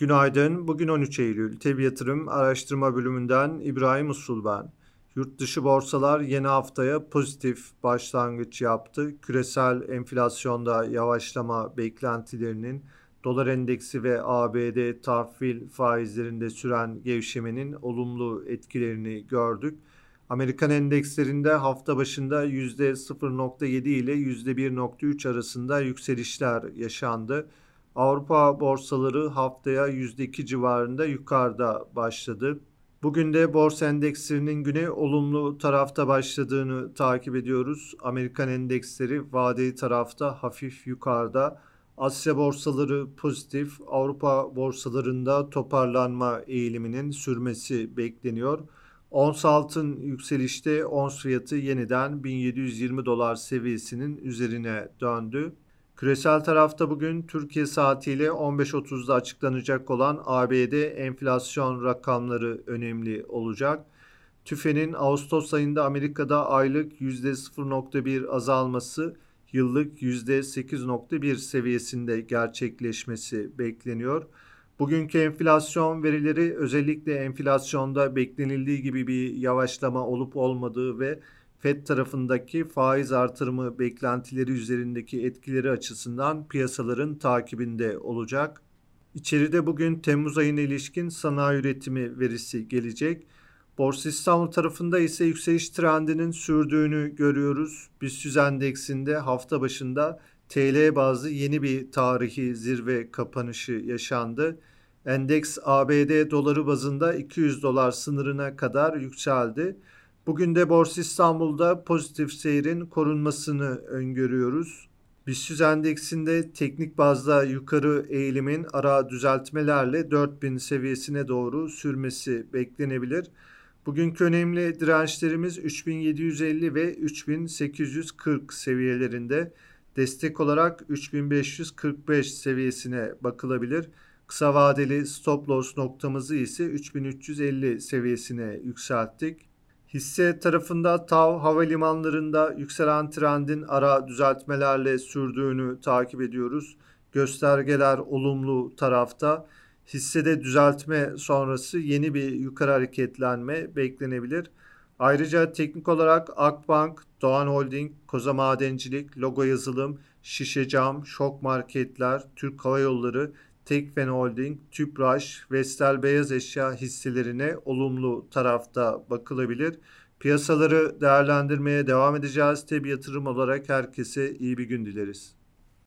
Günaydın. Bugün 13 Eylül. Tebi Yatırım Araştırma Bölümünden İbrahim Usul ben. Yurt dışı borsalar yeni haftaya pozitif başlangıç yaptı. Küresel enflasyonda yavaşlama beklentilerinin dolar endeksi ve ABD tahvil faizlerinde süren gevşemenin olumlu etkilerini gördük. Amerikan endekslerinde hafta başında %0.7 ile %1.3 arasında yükselişler yaşandı. Avrupa borsaları haftaya %2 civarında yukarıda başladı. Bugün de borsa endekslerinin güne olumlu tarafta başladığını takip ediyoruz. Amerikan endeksleri vadeli tarafta hafif yukarıda. Asya borsaları pozitif, Avrupa borsalarında toparlanma eğiliminin sürmesi bekleniyor. Ons altın yükselişte ons fiyatı yeniden 1720 dolar seviyesinin üzerine döndü. Küresel tarafta bugün Türkiye saatiyle 15.30'da açıklanacak olan ABD enflasyon rakamları önemli olacak. TÜFE'nin Ağustos ayında Amerika'da aylık %0.1 azalması yıllık %8.1 seviyesinde gerçekleşmesi bekleniyor. Bugünkü enflasyon verileri özellikle enflasyonda beklenildiği gibi bir yavaşlama olup olmadığı ve FED tarafındaki faiz artırımı beklentileri üzerindeki etkileri açısından piyasaların takibinde olacak. İçeride bugün Temmuz ayına ilişkin sanayi üretimi verisi gelecek. Borsa İstanbul tarafında ise yükseliş trendinin sürdüğünü görüyoruz. BIST endeksinde hafta başında TL bazlı yeni bir tarihi zirve kapanışı yaşandı. Endeks ABD doları bazında 200 dolar sınırına kadar yükseldi. Bugün de Borsa İstanbul'da pozitif seyrin korunmasını öngörüyoruz. BIST endeksinde teknik bazda yukarı eğilimin ara düzeltmelerle 4000 seviyesine doğru sürmesi beklenebilir. Bugünkü önemli dirençlerimiz 3750 ve 3840 seviyelerinde. Destek olarak 3545 seviyesine bakılabilir. Kısa vadeli stop loss noktamızı ise 3350 seviyesine yükselttik. Hisse tarafında TAV havalimanlarında yükselen trendin ara düzeltmelerle sürdüğünü takip ediyoruz. Göstergeler olumlu tarafta. Hissede düzeltme sonrası yeni bir yukarı hareketlenme beklenebilir. Ayrıca teknik olarak Akbank, Doğan Holding, Koza Madencilik, Logo Yazılım, Şişe Cam, Şok Marketler, Türk Hava Yolları, Tekfen Holding, Tüpraş, Vestel Beyaz Eşya hisselerine olumlu tarafta bakılabilir. Piyasaları değerlendirmeye devam edeceğiz. Tabi yatırım olarak herkese iyi bir gün dileriz.